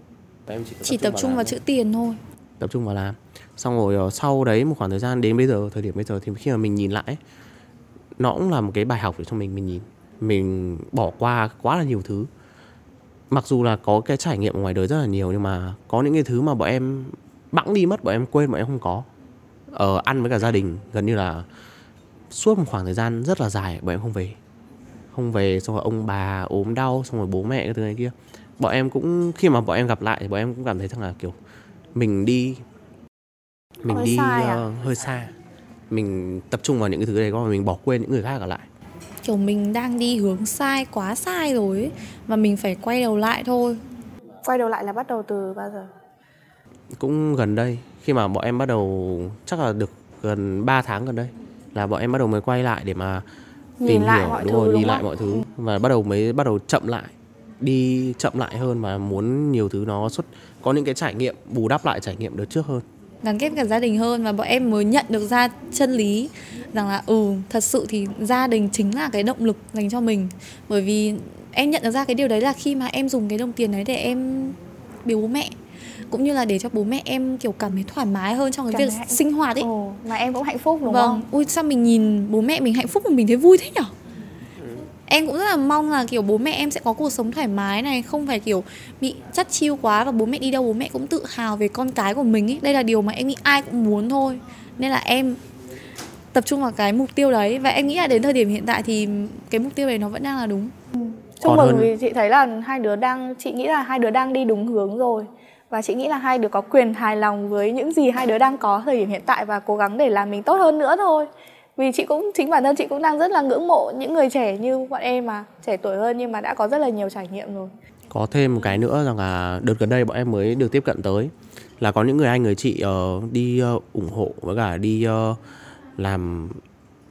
Em chỉ tập trung làm vào thôi. chữ tiền thôi. Tập trung vào làm. Xong rồi ờ, sau đấy một khoảng thời gian đến bây giờ thời điểm bây giờ thì khi mà mình nhìn lại nó cũng là một cái bài học để cho mình mình nhìn mình bỏ qua quá là nhiều thứ. Mặc dù là có cái trải nghiệm ở ngoài đời rất là nhiều nhưng mà có những cái thứ mà bọn em bẵng đi mất bọn em quên bọn em không có. Ờ, ăn với cả gia đình gần như là suốt một khoảng thời gian rất là dài bọn em không về. Không về xong rồi ông bà ốm đau xong rồi bố mẹ cái thứ này kia. Bọn em cũng khi mà bọn em gặp lại thì bọn em cũng cảm thấy rằng là kiểu mình đi mình Hơi đi sai à? ờ, hơi xa. Mình tập trung vào những cái thứ đấy mà mình bỏ quên những người khác ở lại. Kiểu mình đang đi hướng sai quá sai rồi ấy và mình phải quay đầu lại thôi. Quay đầu lại là bắt đầu từ bao giờ? Cũng gần đây khi mà bọn em bắt đầu chắc là được gần 3 tháng gần đây là bọn em bắt đầu mới quay lại để mà Nhìn tìm lại hiểu mọi đúng thứ, rồi đúng nhìn lại mọi thứ. Và bắt đầu mới bắt đầu chậm lại đi chậm lại hơn và muốn nhiều thứ nó xuất có những cái trải nghiệm bù đắp lại trải nghiệm đợt trước hơn. Gắn kết cả gia đình hơn và bọn em mới nhận được ra chân lý rằng là ừ thật sự thì gia đình chính là cái động lực dành cho mình. Bởi vì em nhận được ra cái điều đấy là khi mà em dùng cái đồng tiền đấy để em biếu bố mẹ cũng như là để cho bố mẹ em kiểu cảm thấy thoải mái hơn trong cái Cảm việc hạnh sinh hoạt ấy. Ồ, mà em cũng hạnh phúc đúng vâng. không? Ui sao mình nhìn bố mẹ mình hạnh phúc mà mình thấy vui thế nhở? Em cũng rất là mong là kiểu bố mẹ em sẽ có cuộc sống thoải mái này không phải kiểu bị chắt chiu quá và bố mẹ đi đâu bố mẹ cũng tự hào về con cái của mình ấy. Đây là điều mà em nghĩ ai cũng muốn thôi. Nên là em tập trung vào cái mục tiêu đấy. Và em nghĩ là đến thời điểm hiện tại thì cái mục tiêu đấy nó vẫn đang là đúng. Chúc mừng hơn- vì chị thấy là hai đứa đang chị nghĩ là hai đứa đang đi đúng hướng rồi và chị nghĩ là hai đứa có quyền hài lòng với những gì hai đứa đang có thời điểm hiện tại và cố gắng để làm mình tốt hơn nữa thôi. Vì chị cũng, chính bản thân chị cũng đang rất là ngưỡng mộ những người trẻ như bọn em mà, trẻ tuổi hơn nhưng mà đã có rất là nhiều trải nghiệm rồi. Có thêm một cái nữa rằng là đợt gần đây bọn em mới được tiếp cận tới là có những người anh người chị ờ, đi ờ, ủng hộ với cả đi ờ, làm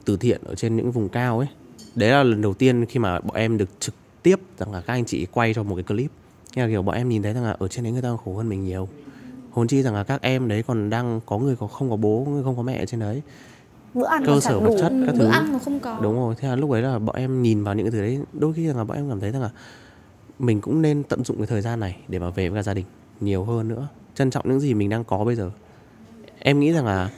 từ thiện ở trên những vùng cao ấy. Đấy là lần đầu tiên khi mà bọn em được trực tiếp rằng là các anh chị quay cho một cái clip. Nghe là kiểu bọn em nhìn thấy rằng là ở trên đấy người ta khổ hơn mình nhiều. Hồn chi rằng là các em đấy còn đang có người có không có bố người không có mẹ ở trên đấy. Bữa ăn cơ sở vật đủ chất các bữa thứ. ăn nó không có. Đúng rồi thế là lúc ấy là bọn em nhìn vào những cái thứ đấy đôi khi rằng là bọn em cảm thấy rằng là mình cũng nên tận dụng cái thời gian này để mà về với cả gia đình nhiều hơn nữa trân trọng những gì mình đang có bây giờ. Em nghĩ rằng là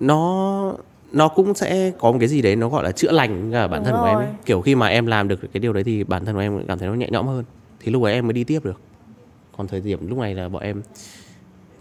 nó nó cũng sẽ có một cái gì đấy nó gọi là chữa lành cả bản Đúng thân của em ấy. rồi. kiểu khi mà em làm được cái điều đấy thì bản thân của em cảm thấy nó nhẹ nhõm hơn thì lúc ấy em mới đi tiếp được. Còn thời điểm lúc này là bọn em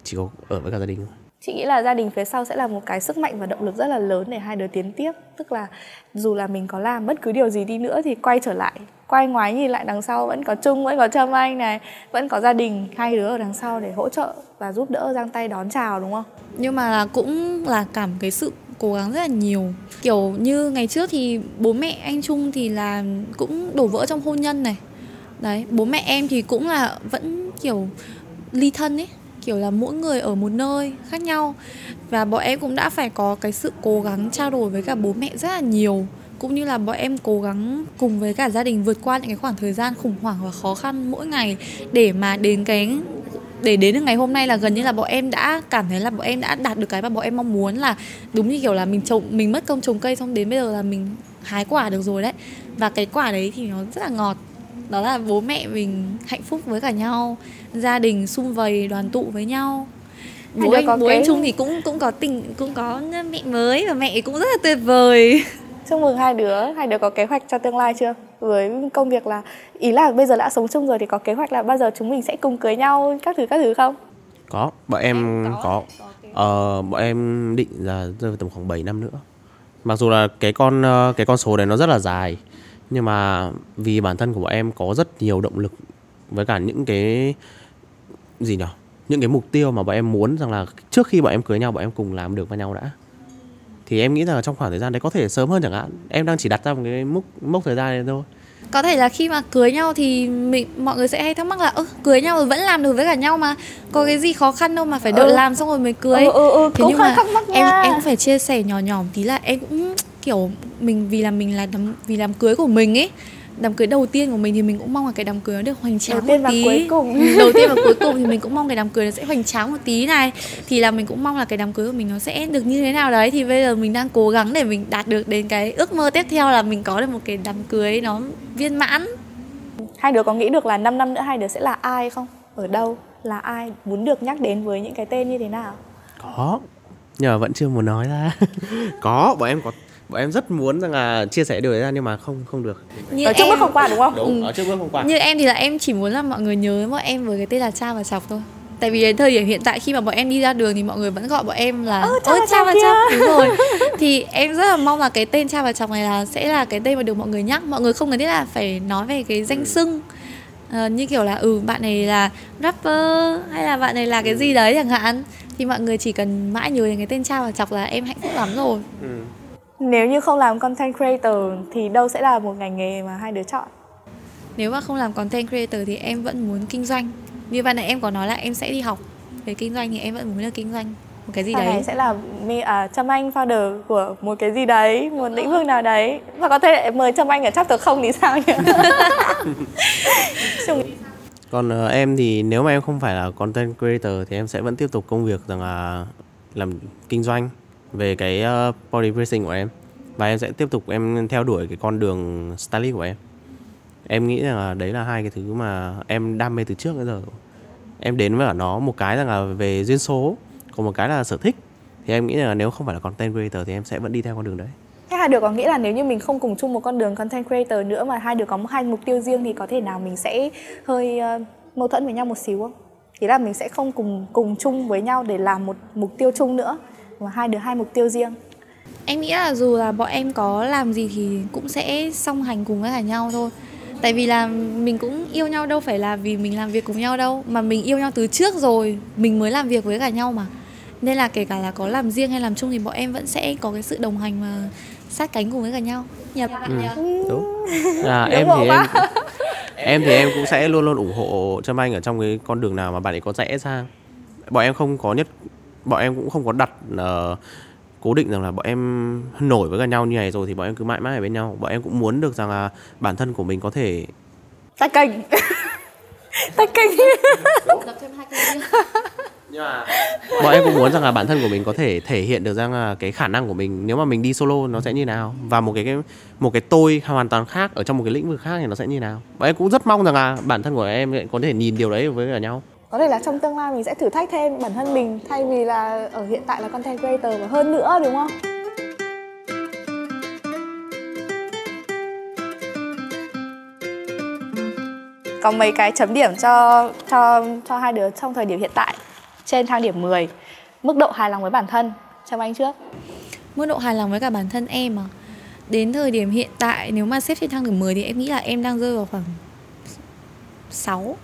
chỉ có ở với cả gia đình thôi. Chị nghĩ là gia đình phía sau sẽ là một cái sức mạnh và động lực rất là lớn để hai đứa tiến tiếp. Tức là dù là mình có làm bất cứ điều gì đi nữa thì quay trở lại quay ngoái nhìn lại đằng sau vẫn có trung vẫn có trâm anh này vẫn có gia đình hai đứa ở đằng sau để hỗ trợ và giúp đỡ giang tay đón chào đúng không? Nhưng mà là cũng là cảm cái sự cố gắng rất là nhiều. Kiểu như ngày trước thì bố mẹ anh Trung thì là cũng đổ vỡ trong hôn nhân này đấy, bố mẹ em thì cũng là vẫn, kiểu, ly thân ấy. Kiểu là mỗi người ở một nơi khác nhau. Và bọn em cũng đã phải có cái sự cố gắng trao đổi với cả bố mẹ rất là nhiều. Cũng như là bọn em cố gắng cùng với cả gia đình vượt qua những cái khoảng thời gian khủng hoảng và khó khăn mỗi ngày để mà đến cái, để đến được ngày hôm nay là gần như là bọn em đã cảm thấy là bọn em đã đạt được cái mà bọn em mong muốn là đúng như kiểu là mình trồng, mình mất công trồng cây xong đến bây giờ là mình hái quả được rồi đấy. Và cái quả đấy thì nó rất là ngọt đó là bố mẹ mình hạnh phúc với cả nhau gia đình sum vầy đoàn tụ với nhau. Bố anh có bố cái- anh Trung thì cũng cũng có tình cũng có mẹ mới và mẹ cũng rất là tuyệt vời. (laughs) Chúc mừng hai đứa. Hai đứa có kế hoạch cho tương lai chưa? Với công việc là ý là bây giờ đã sống chung rồi thì có kế hoạch là bao giờ chúng mình sẽ cùng cưới nhau các thứ các thứ không? Có. Bọn em có. ờ, bọn em định là rơi vào tầm khoảng 7 năm nữa. Mặc dù là cái con ờ, cái con số đấy nó rất là dài nhưng mà vì bản thân của bọn em có rất nhiều động lực với cả những cái gì nhỉ những cái mục tiêu mà bọn em muốn rằng là trước khi bọn em cưới nhau bọn em cùng làm được với nhau đã. Thì em nghĩ rằng là trong khoảng thời gian đấy có thể sớm hơn chẳng hạn. Em đang chỉ đặt ra một cái mốc mốc thời gian này thôi. Có thể là khi mà cưới nhau thì mình mọi người sẽ hay thắc mắc là ơ cưới nhau rồi vẫn làm được với cả nhau mà. Có cái gì khó khăn đâu mà phải đợi Ừ. làm xong rồi mới cưới. Ừ, ừ, ừ, thế cũng nhưng mà thắc mắc em nha. em cũng phải chia sẻ nhỏ nhỏ một tí là em cũng kiểu mình vì là mình là đám vì đám cưới của mình ấy đám cưới đầu tiên của mình thì mình cũng mong là cái đám cưới nó được hoành tráng Đầu tiên một và tí. cuối cùng. Ừ, đầu tiên và cuối cùng thì mình cũng mong cái đám cưới nó sẽ hoành tráng một tí này. Thì là mình cũng mong là cái đám cưới của mình nó sẽ được như thế nào đấy. Thì bây giờ mình đang cố gắng để mình đạt được đến cái ước mơ tiếp theo là mình có được một cái đám cưới nó viên mãn. Hai đứa có nghĩ được là 5 năm nữa hai đứa sẽ là ai không? Ở đâu? Là ai muốn được nhắc đến với những cái tên như thế nào? Có. Nhưng mà vẫn chưa muốn nói ra. (laughs) Có bọn em có bọn em rất muốn rằng là chia sẻ điều đấy ra nhưng mà không không được. Như ở trước em bước không qua đúng không? Đúng ở trước bước hôm qua. Như em thì là em chỉ muốn là mọi người nhớ bọn em với cái tên là cha và chọc thôi. Tại vì đến thời điểm hiện tại khi mà bọn em đi ra đường thì mọi người vẫn gọi bọn em là Ơ, Cha "Ôi, và cha Chọc và kia." chọc. Đúng rồi. (laughs) Thì em rất là mong là cái tên cha và chọc này là sẽ là cái tên mà được mọi người nhắc. Mọi người không cần thiết là phải nói về cái danh xưng. Ờ, như kiểu là ừ bạn này là rapper hay là bạn này là cái gì đấy chẳng hạn. Thì mọi người chỉ cần mãi nhớ đến cái tên cha và chọc là em hạnh phúc lắm rồi. Ừ. nếu như không làm content creator thì đâu sẽ là một ngành nghề mà hai đứa chọn? Nếu mà không làm content creator thì em vẫn muốn kinh doanh. Như ban nãy em có nói là em sẽ đi học về kinh doanh thì em vẫn muốn là kinh doanh một cái gì Sau đấy. này sẽ là mi à, Trâm Anh founder của một cái gì đấy, một lĩnh vực nào đấy. Và có thể mời Trâm Anh ở chapter không thì sao nhỉ? (laughs) Còn ờ, em thì nếu mà em không phải là content creator thì em sẽ vẫn tiếp tục công việc rằng là làm kinh doanh về cái uh, body piercing của em. Và em sẽ tiếp tục em theo đuổi cái con đường stylist của em. Em nghĩ rằng là đấy là hai cái thứ mà em đam mê từ trước đến giờ. Em đến với cả nó một cái rằng là về duyên số còn một cái là sở thích. Thì em nghĩ là nếu không phải là content creator thì em sẽ vẫn đi theo con đường đấy. Thế hai đứa có nghĩ là nếu như mình không cùng chung một con đường content creator nữa mà hai đứa có hai mục tiêu riêng thì có thể nào mình sẽ hơi uh, mâu thuẫn với nhau một xíu không? Thì là mình sẽ không cùng cùng chung với nhau để làm một mục tiêu chung nữa mà hai đứa hai mục tiêu riêng. em nghĩ là dù là bọn em có làm gì thì cũng sẽ song hành cùng với cả nhau thôi. Tại vì là mình cũng yêu nhau đâu phải là vì mình làm việc cùng nhau đâu mà mình yêu nhau từ trước rồi mình mới làm việc với cả nhau mà. Nên là kể cả là có làm riêng hay làm chung thì bọn em vẫn sẽ có cái sự đồng hành và sát cánh cùng với cả nhau. Bạn nhờ. đúng. À, Ngưỡng em thì em (laughs) em thì em cũng sẽ luôn luôn ủng hộ Trâm Anh ở trong cái con đường nào mà bạn ấy có rẽ sang bọn em không có nhất bọn em cũng không có đặt ờ, cố định rằng là bọn em nổi với cả nhau như này rồi thì bọn em cứ mãi mãi ở bên nhau. Bọn em cũng muốn được rằng là bản thân của mình có thể Tách kênh. (laughs) Tách kênh. lập thêm hai kênh riêng nhưng mà bọn em cũng muốn rằng là bản thân của mình có thể thể hiện được rằng là cái khả năng của mình nếu mà mình đi solo nó sẽ như nào? Và một cái, cái một cái tôi hoàn toàn khác ở trong một cái lĩnh vực khác thì nó sẽ như nào? Bọn em cũng rất mong rằng là bản thân của em có thể nhìn điều đấy với cả nhau có thể là trong tương lai mình sẽ thử thách thêm bản thân mình thay vì là ở hiện tại là content creator và hơn nữa đúng không? Có mấy cái chấm điểm cho cho cho hai đứa trong thời điểm hiện tại. Trên thang điểm 10 mức độ hài lòng với bản thân. Cho anh trước. Mức độ hài lòng với cả bản thân em à? Đến thời điểm hiện tại nếu mà xếp trên thang điểm 10 thì em nghĩ là em đang rơi vào khoảng 6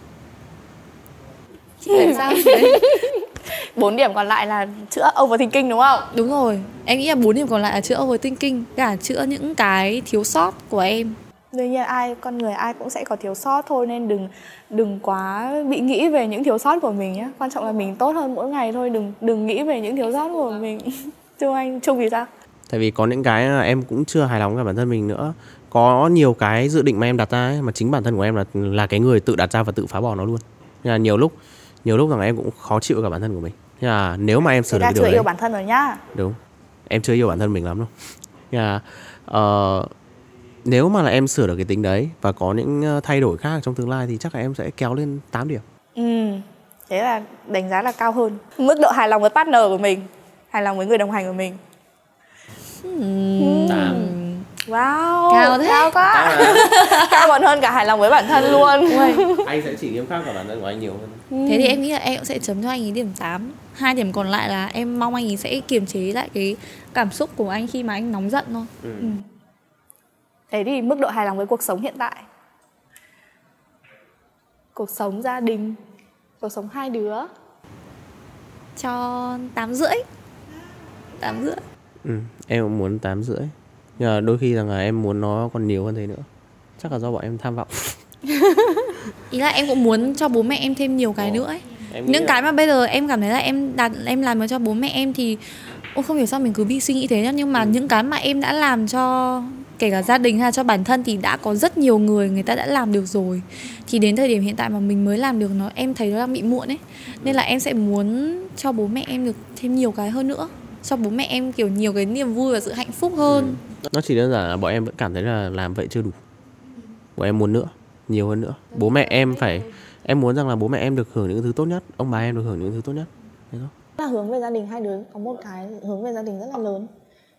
Tại sao? (laughs) Bốn điểm còn lại là chữa overthinking đúng không? Đúng rồi. Em nghĩ là bốn điểm còn lại là chữa overthinking cả chữa những cái thiếu sót của em. Đương nhiên ai con người ai cũng sẽ có thiếu sót thôi nên đừng đừng quá bị nghĩ về những thiếu sót của mình nhé quan trọng là mình tốt hơn mỗi ngày thôi đừng đừng nghĩ về những thiếu sót của mình. (laughs) Trung anh trung vì sao? Tại vì có những cái em cũng chưa hài lòng với bản thân mình nữa. Có nhiều cái dự định mà em đặt ra ấy, mà chính bản thân của em là là cái người tự đặt ra và tự phá bỏ nó luôn. Nên là nhiều lúc nhiều lúc rằng em cũng khó chịu cả bản thân của mình. Nhưng mà nếu mà em sửa được cái điều chưa đấy yêu bản thân rồi nhá. Đúng. Em chưa yêu bản thân mình lắm đâu. Nhưng mà uh, nếu mà là em sửa được cái tính đấy và có những ờ, thay đổi khác trong tương lai thì chắc là em sẽ kéo lên 8 điểm. Ừ thế là đánh giá là cao hơn. Mức độ hài lòng với partner của mình hài lòng với người đồng hành của mình. Tám wow Cao thế. cao quá. Cao (laughs) còn hơn cả hài lòng với bản thân luôn. Anh sẽ chỉ nghiêm khắc vào bản thân của anh nhiều hơn. Thế thì em nghĩ là em cũng sẽ chấm cho anh ấy điểm 8 hai điểm còn lại là em mong anh ấy sẽ kiềm chế lại cái cảm xúc của anh khi mà anh nóng giận thôi. Ừ. thế thì mức độ hài lòng với cuộc sống hiện tại? Cuộc sống gia đình? Cuộc sống hai đứa? Cho tám rưỡi. Tám rưỡi. Ừ. em cũng muốn 8 rưỡi nhưng mà đôi khi rằng là em muốn nó còn nhiều hơn thế nữa. Chắc là do bọn em tham vọng. (laughs) Ý là em cũng muốn cho bố mẹ em thêm nhiều cái Ồ. nữa ấy. những là- cái mà bây giờ em cảm thấy là em đặt em làm được cho bố mẹ em thì Ôi không hiểu sao mình cứ bị suy nghĩ thế nhá. Nhưng mà Ừ. những cái mà em đã làm cho kể cả gia đình hay cho bản thân thì đã có rất nhiều người người ta đã làm được rồi. Thì đến thời điểm hiện tại mà mình mới làm được nó em thấy nó đang bị muộn ấy. Nên là em sẽ muốn cho bố mẹ em được thêm nhiều cái hơn nữa. Cho bố mẹ em kiểu nhiều cái niềm vui và sự hạnh phúc hơn nó chỉ đơn giản là bọn em vẫn cảm thấy là làm vậy chưa đủ. Bọn em muốn nữa nhiều hơn nữa. Bố mẹ em phải em muốn rằng là bố mẹ em được hưởng những thứ tốt nhất ông bà em được hưởng những thứ tốt nhất. Thế thôi. Là hướng về gia đình hai đứa có một cái hướng về gia đình rất là lớn.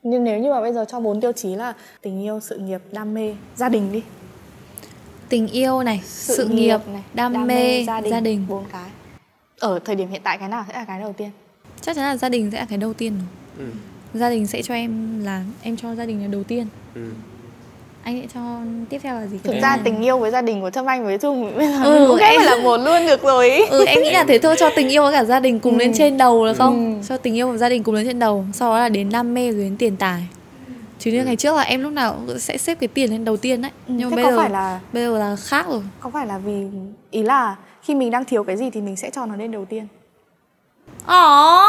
Nhưng nếu như mà bây giờ cho bốn tiêu chí là tình yêu sự nghiệp đam mê gia đình đi. Tình yêu này sự, nghiệp, này đam, mê, gia đình gia đình. bốn cái. Ở thời điểm hiện tại cái nào sẽ là cái đầu tiên? Chắc chắn là gia đình sẽ là cái đầu tiên rồi. Ừ. gia đình sẽ cho em là em cho gia đình là đầu tiên. Ừ. anh sẽ cho tiếp theo là gì? Thực ra tình yêu với gia đình của trâm anh với bây giờ Ừ, cũng em- là một luôn được rồi. Ý. ừ em nghĩ là thế thôi cho tình yêu với cả gia đình cùng Ừ. lên trên đầu là không? Ừ. cho tình yêu và gia đình cùng lên trên đầu sau đó là đến đam mê rồi đến tiền tài. Chứ như ngày trước là em lúc nào cũng sẽ xếp cái tiền lên đầu tiên đấy. Ừ, nhưng thế mà bây có giờ phải là bây giờ là khác rồi. có phải là vì ý là khi mình đang thiếu cái gì thì mình sẽ cho nó lên đầu tiên? Ồ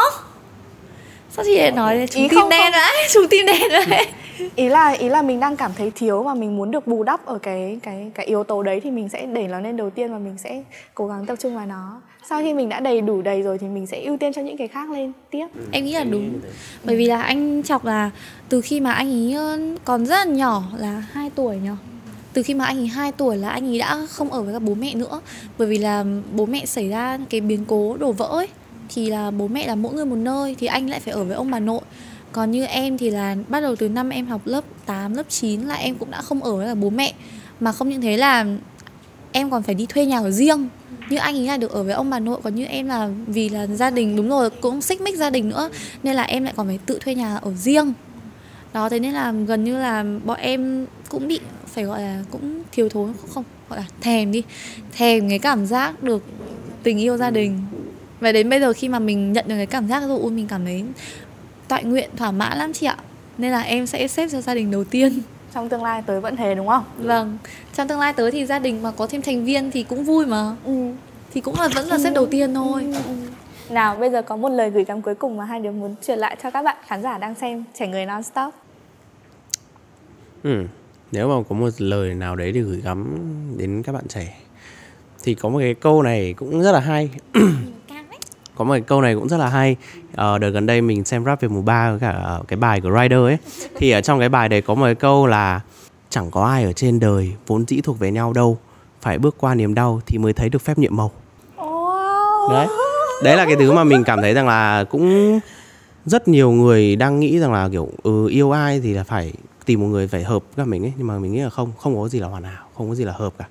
Sao chị lại nói chúng Ý tim không, đen đấy Chúng (laughs) tim đen đấy (laughs) ý là ý là mình đang cảm thấy thiếu và mình muốn được bù đắp ở cái cái cái yếu tố đấy thì mình sẽ để nó lên đầu tiên và mình sẽ cố gắng tập trung vào nó. Sau khi mình đã đầy đủ đầy rồi thì mình sẽ ưu tiên cho những cái khác lên tiếp. Em nghĩ là đúng. Bởi vì là anh Chọc là Từ khi mà anh ấy còn rất là nhỏ Là 2 tuổi nhỉ từ khi mà anh ấy 2 tuổi là anh ấy đã không ở với các bố mẹ nữa. Bởi vì là bố mẹ xảy ra cái biến cố đổ vỡ ấy thì là bố mẹ là mỗi người một nơi thì anh lại phải ở với ông bà nội. Còn như em thì là bắt đầu từ năm em học lớp 8, lớp 9 là em cũng đã không ở với là bố mẹ. Mà không những thế là em còn phải đi thuê nhà ở riêng. Như anh ấy là được ở với ông bà nội còn như em là vì là gia đình đúng rồi cũng xích mích gia đình nữa nên là em lại còn phải tự thuê nhà ở riêng. Đó thế nên là gần như là bọn em cũng bị phải gọi là cũng thiếu thốn không gọi là thèm đi thèm cái cảm giác được tình yêu gia đình và đến bây giờ khi mà mình nhận được cái cảm giác rồi mình cảm thấy toại nguyện thỏa mãn lắm chị ạ. Nên là em sẽ xếp cho gia đình đầu tiên. (laughs) Trong tương lai tới vẫn thế đúng không? Vâng. Trong tương lai tới thì gia đình mà có thêm thành viên thì cũng vui mà. Ừ. thì cũng là vẫn là xếp đầu tiên thôi. Nào bây giờ có một lời gửi gắm cuối cùng mà hai đứa muốn truyền lại cho các bạn khán giả đang xem trẻ người non stop Ừ. Nếu mà có một lời nào đấy để gửi gắm đến các bạn trẻ thì có một cái câu này cũng rất là hay. (clears throat) có một cái câu này cũng rất là hay. Ờ, đợt gần đây mình xem rap về mùa ba với cả ờ, cái bài của Rider ấy. Thì ở trong cái bài đấy có một cái câu là chẳng có ai ở trên đời vốn dĩ thuộc về nhau đâu phải bước qua niềm đau thì mới thấy được phép nhiệm màu. Wow. đấy. Đấy là cái thứ mà mình cảm thấy rằng là cũng rất nhiều người đang nghĩ rằng là kiểu ừ, yêu ai thì là phải tìm một người phải hợp với mình ấy. Nhưng mà mình nghĩ là không không có gì là hoàn hảo không có gì là hợp cả.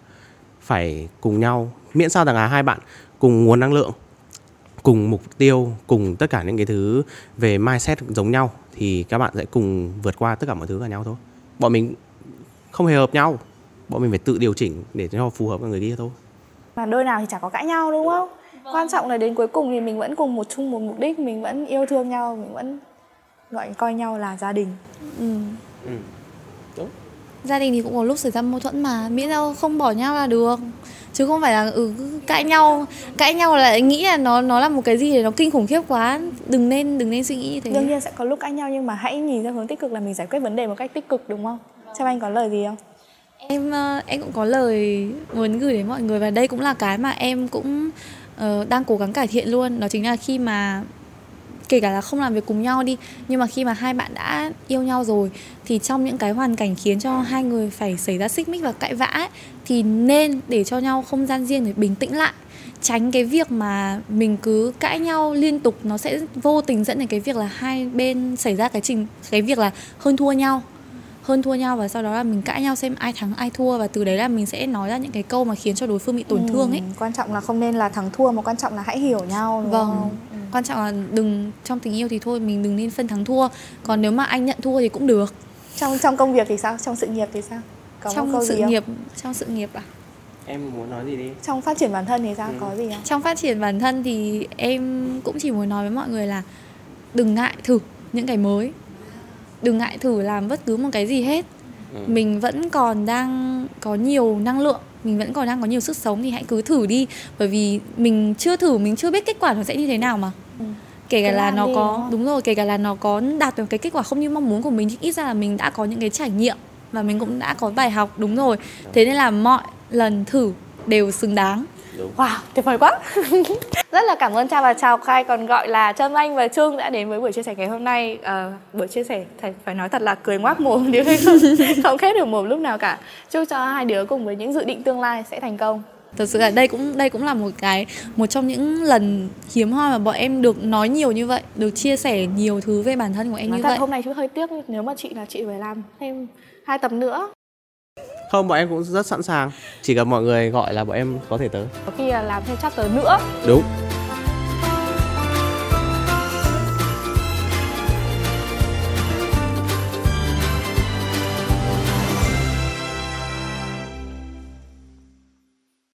Phải cùng nhau. Miễn sao rằng là hai bạn cùng nguồn năng lượng cùng mục tiêu cùng tất cả những cái thứ về mindset giống nhau thì các bạn sẽ cùng vượt qua tất cả mọi thứ cả nhau thôi bọn mình không hề hợp nhau bọn mình phải tự điều chỉnh để cho phù hợp với người kia thôi mà đôi nào thì chả có cãi nhau đúng không quan trọng là đến cuối cùng thì mình vẫn cùng một chung một mục đích mình vẫn yêu thương nhau mình vẫn gọi coi nhau là gia đình ừ. ừ. Đúng. Gia đình thì cũng có lúc xảy ra mâu thuẫn mà miễn sao không bỏ nhau là được. Chứ không phải là ừ cãi nhau cãi nhau là lại nghĩ là nó nó là một cái gì để nó kinh khủng khiếp quá. Đừng nên đừng nên suy nghĩ như thế. Đương nhiên sẽ có lúc cãi nhau nhưng mà hãy nhìn ra hướng tích cực là mình giải quyết vấn đề một cách tích cực đúng không? Xem anh có lời gì không? Em ờ, em cũng có lời muốn gửi đến mọi người và đây cũng là cái mà em cũng uh, đang cố gắng cải thiện luôn. Đó chính là khi mà kể cả là không làm việc cùng nhau đi nhưng mà khi mà hai bạn đã yêu nhau rồi thì trong những cái hoàn cảnh khiến cho hai người phải xảy ra xích mích và cãi vã ấy, thì nên để cho nhau không gian riêng để bình tĩnh lại. Tránh cái việc mà mình cứ cãi nhau liên tục nó sẽ vô tình dẫn đến cái việc là hai bên xảy ra cái trình cái việc là hơn thua nhau hơn thua nhau và sau đó là mình cãi nhau xem ai thắng ai thua. Và từ đấy là mình sẽ nói ra những cái câu mà khiến cho đối phương bị tổn ừ, thương ấy. quan trọng là không nên là thắng thua mà quan trọng là hãy hiểu nhau đúng vâng. không? Ừ. quan trọng là đừng trong tình yêu thì thôi mình đừng nên phân thắng thua. Còn nếu mà anh nhận thua thì cũng được. Trong trong công việc thì sao? Trong sự nghiệp thì sao? Có trong câu sự gì nghiệp trong sự nghiệp à? Em muốn nói gì đi? Trong phát triển bản thân thì sao? Ừ. có gì không? Trong phát triển bản thân thì em cũng chỉ muốn nói với mọi người là đừng ngại thử những cái mới đừng ngại thử làm bất cứ một cái gì hết. Ừ. mình vẫn còn đang có nhiều năng lượng mình vẫn còn đang có nhiều sức sống thì hãy cứ thử đi. Bởi vì mình chưa thử mình chưa biết kết quả nó sẽ như thế nào mà. Ừ. kể cả là nó đi, có đúng, đúng rồi kể cả là nó có đạt được cái kết quả không như mong muốn của mình thì ít ra là mình đã có những cái trải nghiệm và mình cũng đã có bài học đúng rồi. Thế nên là mọi lần thử đều xứng đáng Đúng. Wow, tuyệt vời quá. (laughs) Rất là cảm ơn Cha và Chào Khai còn gọi là Trâm Anh và Trương đã đến với buổi chia sẻ ngày hôm nay. À, Buổi chia sẻ phải, phải nói thật là cười ngoác mồm nếu (laughs) không, không khép được mồm lúc nào cả. Chúc cho hai đứa cùng với những dự định tương lai sẽ thành công. Thật sự là đây cũng đây cũng là một cái một trong những lần hiếm hoi mà bọn em được nói nhiều như vậy được chia sẻ nhiều thứ về bản thân của em nói như thật, vậy. hôm nay chú hơi tiếc nếu mà chị là chị phải làm thêm hai tập nữa không bọn em cũng rất sẵn sàng. Chỉ cần mọi người gọi là bọn em có thể tới. Có khi là làm thêm chapter nữa. Đúng